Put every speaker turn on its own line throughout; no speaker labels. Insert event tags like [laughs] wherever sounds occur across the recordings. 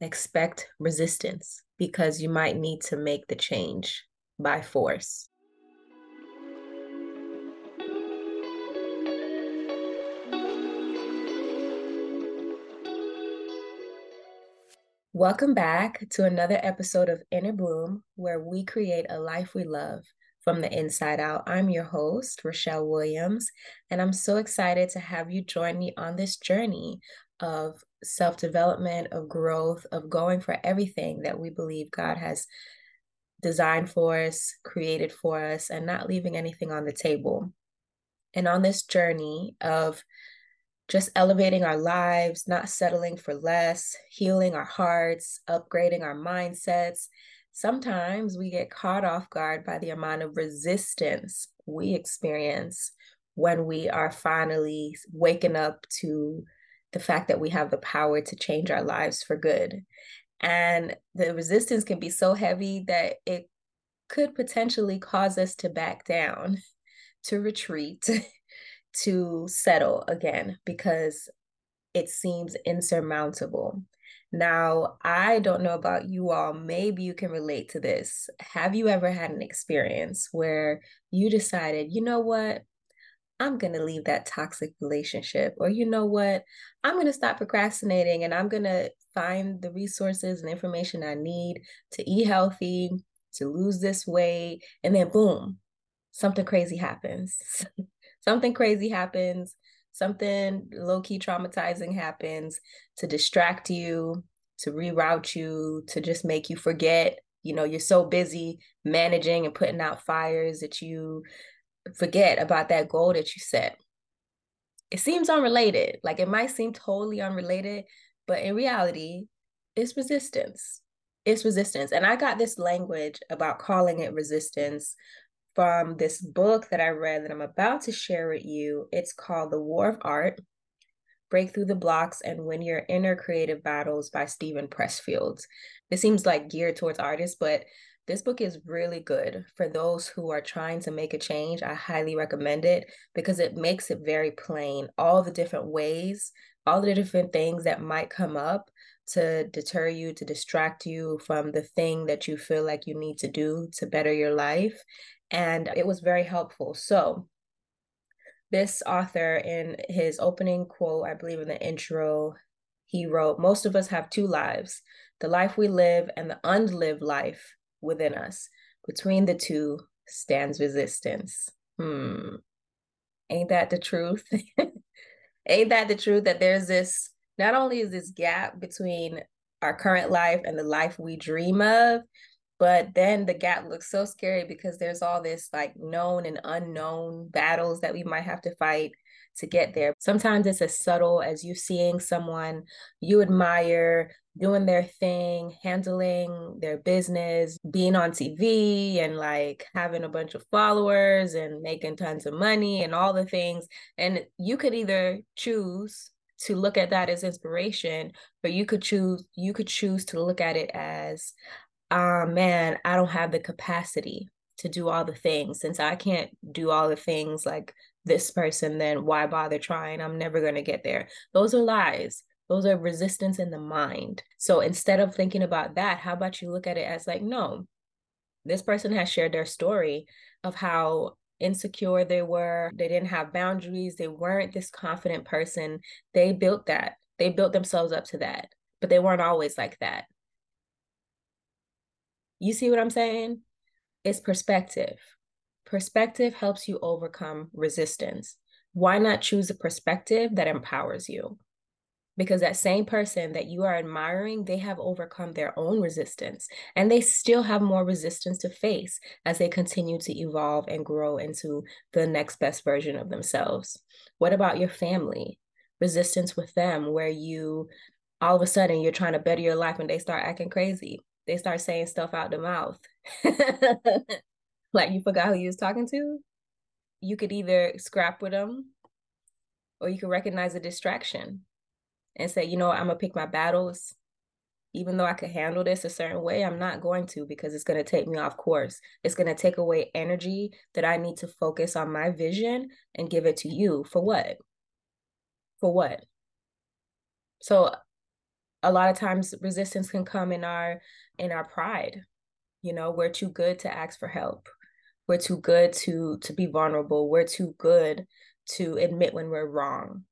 expect resistance because you might need to make the change by force. Welcome back to another episode of Inner Bloom, where we create a life we love from the inside out. I'm your host, Rashell Williams, and I'm so excited to have you join me on this journey of self development, of growth, of going for everything that we believe God has designed for us, created for us, and not leaving anything on the table. And on this journey of just elevating our lives, not settling for less, healing our hearts, upgrading our mindsets. Sometimes we get caught off guard by the amount of resistance we experience when we are finally waking up to the fact that we have the power to change our lives for good. And the resistance can be so heavy that it could potentially cause us to back down, [laughs] to retreat, [laughs] to settle again because it seems insurmountable. Now, I don't know about you all. Maybe you can relate to this. Have you ever had an experience where you decided, you know what? I'm going to leave that toxic relationship. Or, you know what? I'm going to stop procrastinating and I'm going to find the resources and information I need to eat healthy, to lose this weight. And then, boom, something crazy happens. [laughs] something crazy happens. Something low key traumatizing happens to distract you, to reroute you, to just make you forget. You know, you're so busy managing and putting out fires that you forget about that goal that you set. It seems unrelated. Like it might seem totally unrelated, but in reality, it's resistance. It's resistance. And I got this language about calling it resistance from this book that I read that I'm about to share with you. It's called The War of Art Break Through the Blocks and Win Your Inner Creative Battles by Steven Pressfield. It seems like geared towards artists, but this book is really good for those who are trying to make a change. I highly recommend it because it makes it very plain all the different ways, all the different things that might come up to deter you, to distract you from the thing that you feel like you need to do to better your life. And it was very helpful. So, this author, in his opening quote, I believe in the intro, he wrote, Most of us have two lives the life we live and the unlived life within us. Between the two stands resistance. Hmm. Ain't that the truth? [laughs] Ain't that the truth that there's this, not only is this gap between our current life and the life we dream of, but then the gap looks so scary because there's all this like known and unknown battles that we might have to fight to get there. Sometimes it's as subtle as you seeing someone you admire doing their thing, handling their business, being on TV and like having a bunch of followers and making tons of money and all the things. And you could either choose to look at that as inspiration or you could choose you could choose to look at it as ah man i don't have the capacity to do all the things since i can't do all the things like this person then why bother trying? I'm never going to get there. Those are lies. Those are resistance in the mind. So instead of thinking about that how about you look at it as like no this person has shared their story of how insecure they were. They didn't have boundaries. They weren't this confident person. They built that. They built themselves up to that. But they weren't always like that. You see what i'm saying? It's perspective Perspective helps you overcome resistance. Why not choose a perspective that empowers you? Because that same person that you are admiring, they have overcome their own resistance and they still have more resistance to face as they continue to evolve and grow into the next best version of themselves. What about your family? Resistance with them, where you all of a sudden you're trying to better your life and they start acting crazy. They start saying stuff out the mouth. [laughs] like you forgot who you was talking to, you could either scrap with them or you could recognize a distraction and say, you know, I'm gonna pick my battles. Even though I could handle this a certain way, I'm not going to because it's to take me off course. It's to take away energy that I need to focus on my vision and give it to you. For what? For what? So a lot of times resistance can come in our in our pride you know we're too good to ask for help we're too good to to be vulnerable. We're too good to admit when we're wrong.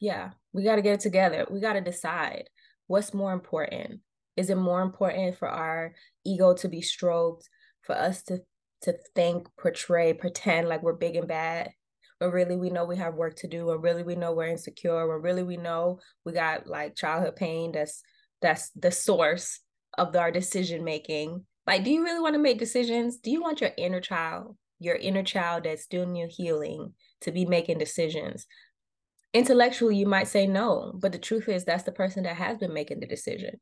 Yeah we got to get it together. We got to decide what's more important. Is it more important for our ego to be stroked for us to to think portray pretend like we're big and bad but really we know we have work to do, when really we know we're insecure, when really we know we got like childhood pain that's that's the source of our decision making. Like, do you really want to make decisions? Do you want your inner child, your inner child that's doing your healing, to be making decisions? Intellectually, you might say no, but the truth is that's the person that has been making the decision.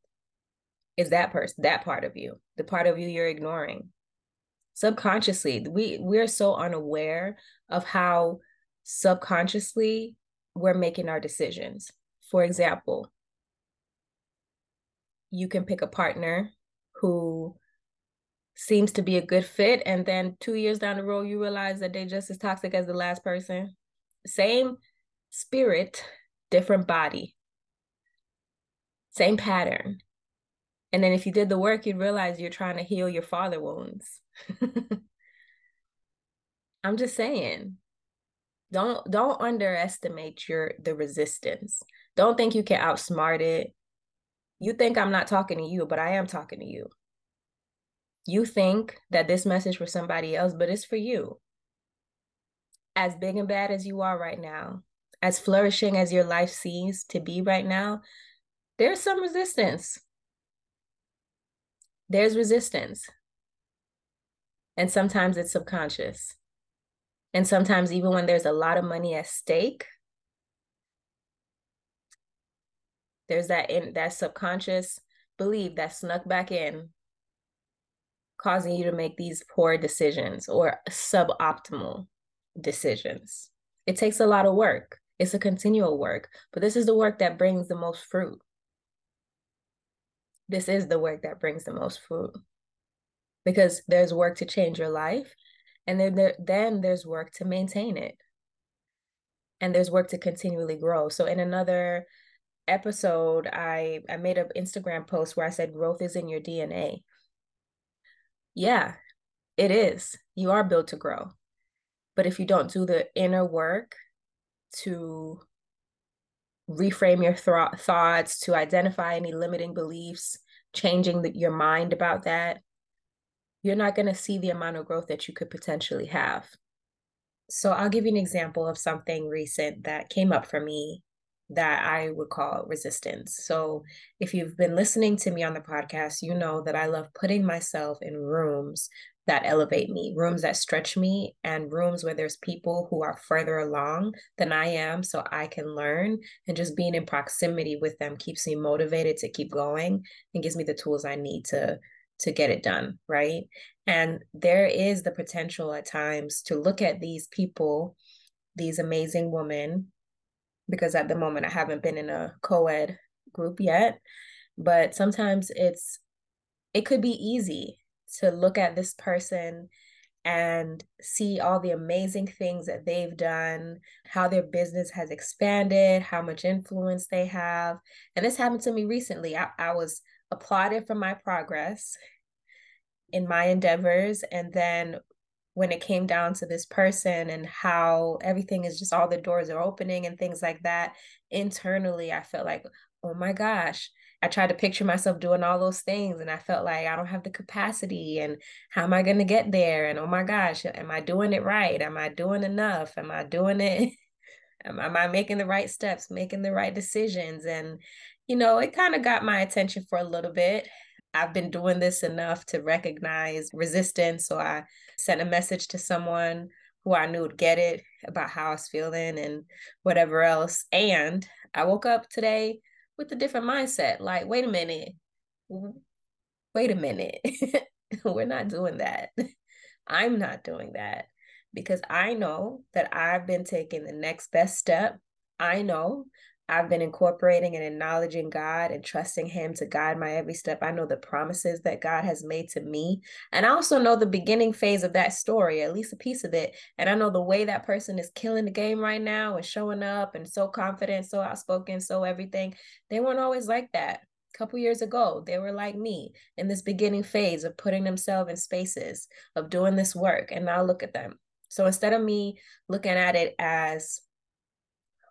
Is that person, that part of you, the part of you you're ignoring subconsciously we we're so unaware of how subconsciously we're making our decisions. For example, you can pick a partner who seems to be a good fit and then 2 years down the road you realize that they're just as toxic as the last person. Same spirit, different body. Same pattern. And then if you did the work, you'd realize you're trying to heal your father wounds. [laughs] I'm just saying, don't don't underestimate your the resistance don't think you can outsmart it you think i'm not talking to you but i am talking to you you think that this message for somebody else but it's for you. As big and bad as you are right now as flourishing as your life seems to be right now there's some resistance. There's resistance. And sometimes it's subconscious. And sometimes, even when there's a lot of money at stake, there's that in that subconscious belief that snuck back in, causing you to make these poor decisions or suboptimal decisions. It takes a lot of work. It's a continual work, but this is the work that brings the most fruit. This is the work that brings the most fruit because there's work to change your life and then there, then there's work to maintain it and there's work to continually grow so in another episode i i made an instagram post where i said growth is in your dna yeah it is you are built to grow but if you don't do the inner work to reframe your th- thoughts to identify any limiting beliefs changing the, your mind about that you're not going to see the amount of growth that you could potentially have. So I'll give you an example of something recent that came up for me that I would call resistance. So, if you've been listening to me on the podcast, you know that I love putting myself in rooms that elevate me, rooms that stretch me, and rooms where there's people who are further along than I am so I can learn. And just being in proximity with them keeps me motivated to keep going and gives me the tools I need to to get it done, right? And there is the potential at times to look at these people, these amazing women, because at the moment I haven't been in a co ed group yet, but sometimes it's, it could be easy to look at this person and see all the amazing things that they've done, how their business has expanded, how much influence they have. And this happened to me recently. I, I was applauded for my progress in my endeavors. And then when it came down to this person and how everything is just all the doors are opening and things like that, internally, I felt like, oh my gosh. I tried to picture myself doing all those things and I felt like I don't have the capacity and how am I going to get there? And oh my gosh, am I doing it right? Am I doing enough? Am I doing it? [laughs] am, am I making the right steps, making the right decisions? And you know, it kind of got my attention for a little bit. I've been doing this enough to recognize resistance. So I sent a message to someone who I knew would get it about how I was feeling and whatever else. And I woke up today with a different mindset like, wait a minute, wait a minute. [laughs] We're not doing that. I'm not doing that because I know that I've been taking the next best step. I know I've been incorporating and acknowledging God and trusting Him to guide my every step. I know the promises that God has made to me. And I also know the beginning phase of that story, at least a piece of it. And I know the way that person is killing the game right now and showing up and so confident, so outspoken, so everything. They weren't always like that. A couple years ago, they were like me in this beginning phase of putting themselves in spaces, of doing this work. And now look at them. So instead of me looking at it as,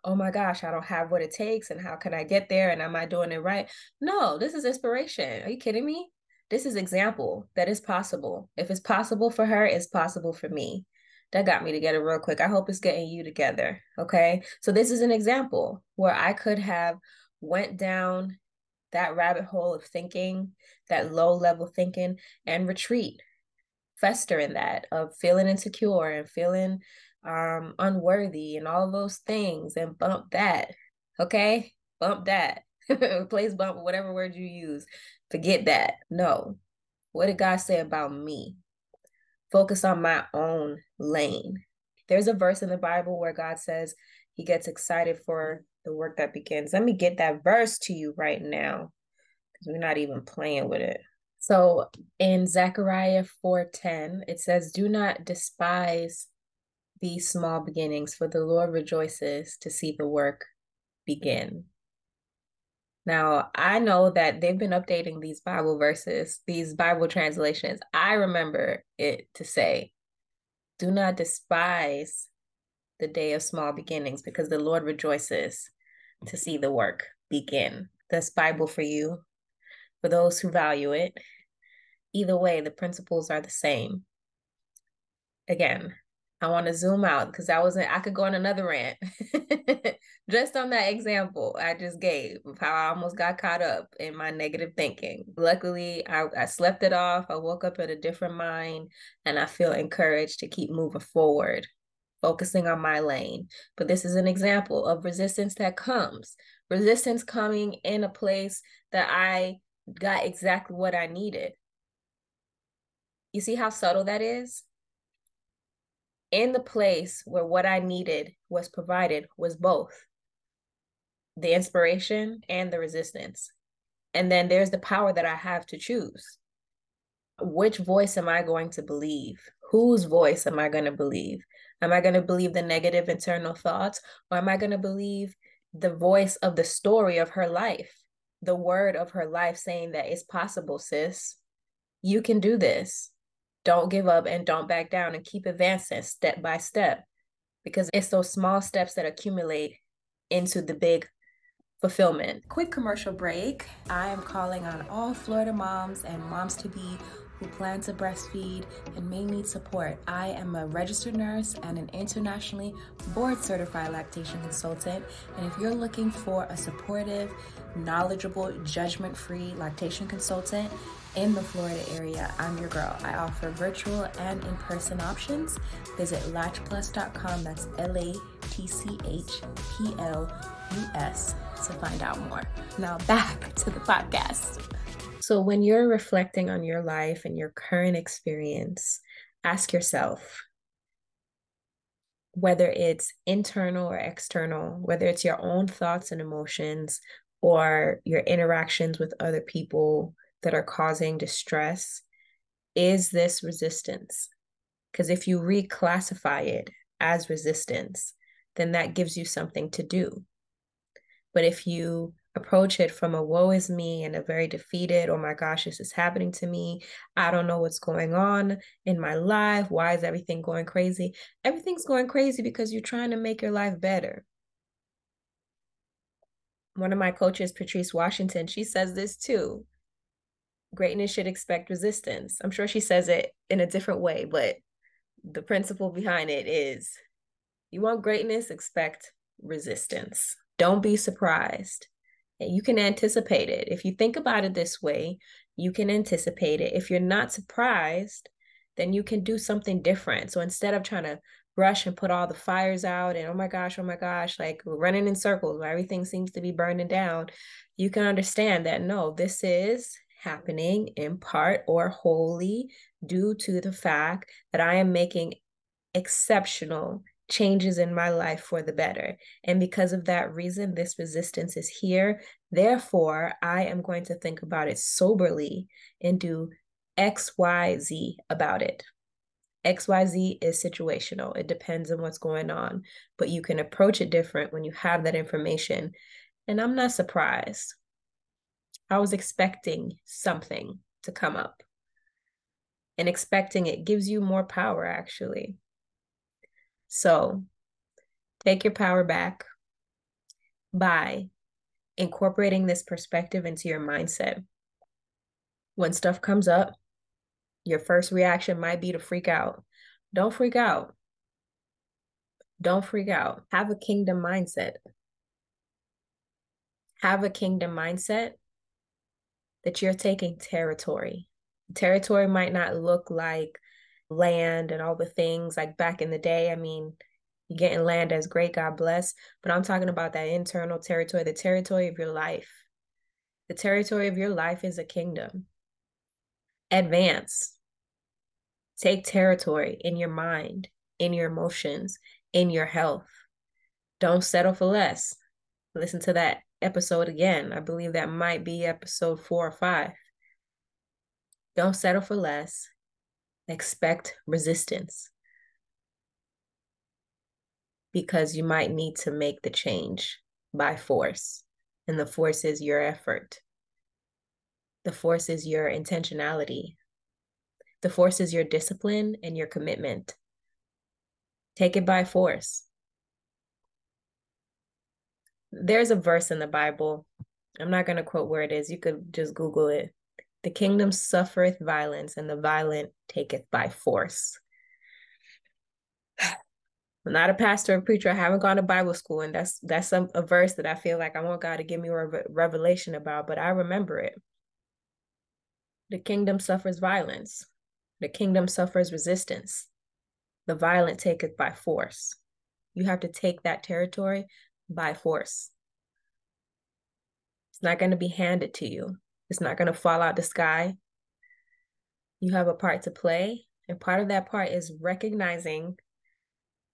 oh my gosh, I don't have what it takes and how can I get there and am I doing it right? No, this is inspiration. Are you kidding me? This is example that is possible. If it's possible for her, it's possible for me. That got me together real quick. I hope it's getting you together. Okay. So this is an example where I could have went down that rabbit hole of thinking, that low level thinking, and retreat, fester in that of feeling insecure and feeling um unworthy and all those things and bump that okay? Bump that. [laughs] Replace bump whatever word you use. Forget that. No. What did god say about me? Focus on my own lane. There's a verse in the bible where god says he gets excited for the work that begins. Let me get that verse to you right now because we're not even playing with it. So in zechariah 4.10 it says do not despise these small beginnings, for the Lord rejoices to see the work begin. Now, I know that they've been updating these Bible verses, these Bible translations. I remember it to say, do not despise the day of small beginnings because the Lord rejoices to see the work begin. That's Bible for you, for those who value it. Either way, the principles are the same. Again, I want to zoom out because I wasn't, I could go on another rant [laughs] just on that example I just gave of how I almost got caught up in my negative thinking. Luckily, I, I slept it off. I woke up in a different mind and I feel encouraged to keep moving forward, focusing on my lane. But this is an example of resistance that comes resistance coming in a place that I got exactly what I needed. You see how subtle that is? In the place where what I needed was provided was both the inspiration and the resistance. And then there's the power that I have to choose. Which voice am I going to believe? Whose voice am I going to believe? Am I going to believe the negative internal thoughts or am I going to believe the voice of the story of her life, the word of her life saying that it's possible, sis? You can do this don't give up and don't back down and keep advancing step by step because it's those small steps that accumulate into the big fulfillment. Quick commercial break. I am calling on all Florida moms and moms to be who plan to breastfeed and may need support. I am a registered nurse and an internationally board certified lactation consultant. And if you're looking for a supportive, knowledgeable, judgment free lactation consultant, in the Florida area, I'm your girl. I offer virtual and in person options. Visit latchplus.com, that's L A T C H P L U S, to find out more. Now, back to the podcast. So, when you're reflecting on your life and your current experience, ask yourself whether it's internal or external, whether it's your own thoughts and emotions or your interactions with other people that are causing distress is this resistance? Because if you reclassify it as resistance, then that gives you something to do. But if you approach it from a woe is me and a very defeated, oh my gosh, this is happening to me. I don't know what's going on in my life. Why is everything going crazy? Everything's going crazy because you're trying to make your life better. One of my coaches, Patrice Washington, she says this too greatness should expect resistance. I'm sure she says it in a different way, but the principle behind it is you want greatness, expect resistance. Don't be surprised. You can anticipate it. If you think about it this way, you can anticipate it. If you're not surprised, then you can do something different. So instead of trying to rush and put all the fires out and oh my gosh, oh my gosh, like we're running in circles where everything seems to be burning down, you can understand that no, this is happening in part or wholly due to the fact that I am making exceptional changes in my life for the better. And because of that reason, this resistance is here. Therefore, I am going to think about it soberly and do X, Y, Z about it. XYZ is situational. It depends on what's going on, but you can approach it different when you have that information. And I'm not surprised. I was expecting something to come up. And expecting it gives you more power, actually. So take your power back by incorporating this perspective into your mindset. When stuff comes up, your first reaction might be to freak out. Don't freak out. Don't freak out. Have a kingdom mindset. Have a kingdom mindset that you're taking territory. Territory might not look like land and all the things like back in the day. I mean, getting land as great, God bless. But I'm talking about that internal territory, the territory of your life. The territory of your life is a kingdom. Advance. Take territory in your mind, in your emotions, in your health. Don't settle for less. Listen to that episode again. I believe that might be episode four or five. Don't settle for less. Expect resistance because you might need to make the change by force. And the force is your effort, the force is your intentionality, the force is your discipline and your commitment. Take it by force. There's a verse in the Bible. I'm not going to quote where it is. You could just Google it. The kingdom suffereth violence, and the violent taketh by force. [sighs] I'm not a pastor or preacher. I haven't gone to Bible school, and that's that's a, a verse that I feel like I want God to give me a revelation about. But I remember it. The kingdom suffers violence, the kingdom suffers resistance. The violent take it by force. You have to take that territory by force. It's not going to be handed to you, it's not going to fall out the sky. You have a part to play. And part of that part is recognizing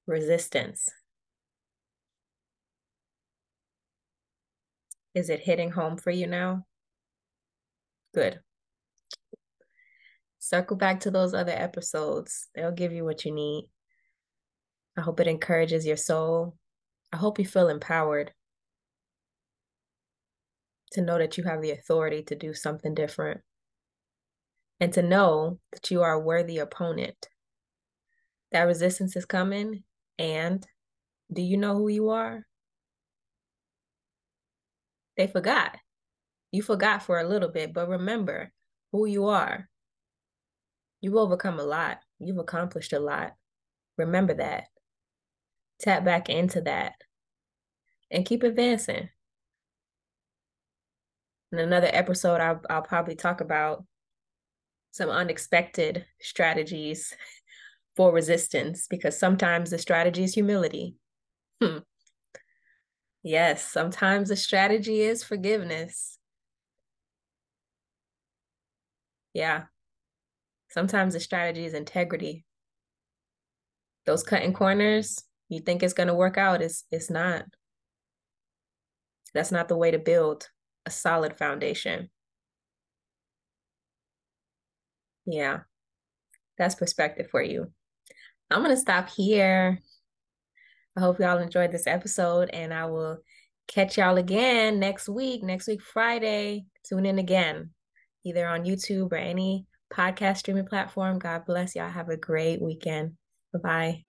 resistance. Is it hitting home for you now? Good circle back to those other episodes. They'll give you what you need. I hope it encourages your soul. I hope you feel empowered to know that you have the authority to do something different and to know that you are a worthy opponent. That resistance is coming. And do you know who you are? They forgot. You forgot for a little bit, but remember who you are. You've overcome a lot. You've accomplished a lot. Remember that. Tap back into that and keep advancing. In another episode, I'll, I'll probably talk about some unexpected strategies for resistance because sometimes the strategy is humility. Hmm. Yes, sometimes the strategy is forgiveness. Yeah, Sometimes the strategy is integrity. Those cutting corners, you think it's going to work out, it's, it's not. That's not the way to build a solid foundation. Yeah, that's perspective for you. I'm going to stop here. I hope y'all enjoyed this episode, and I will catch y'all again next week, next week, Friday. Tune in again, either on YouTube or any podcast streaming platform. God bless y'all. Have a great weekend. Bye bye.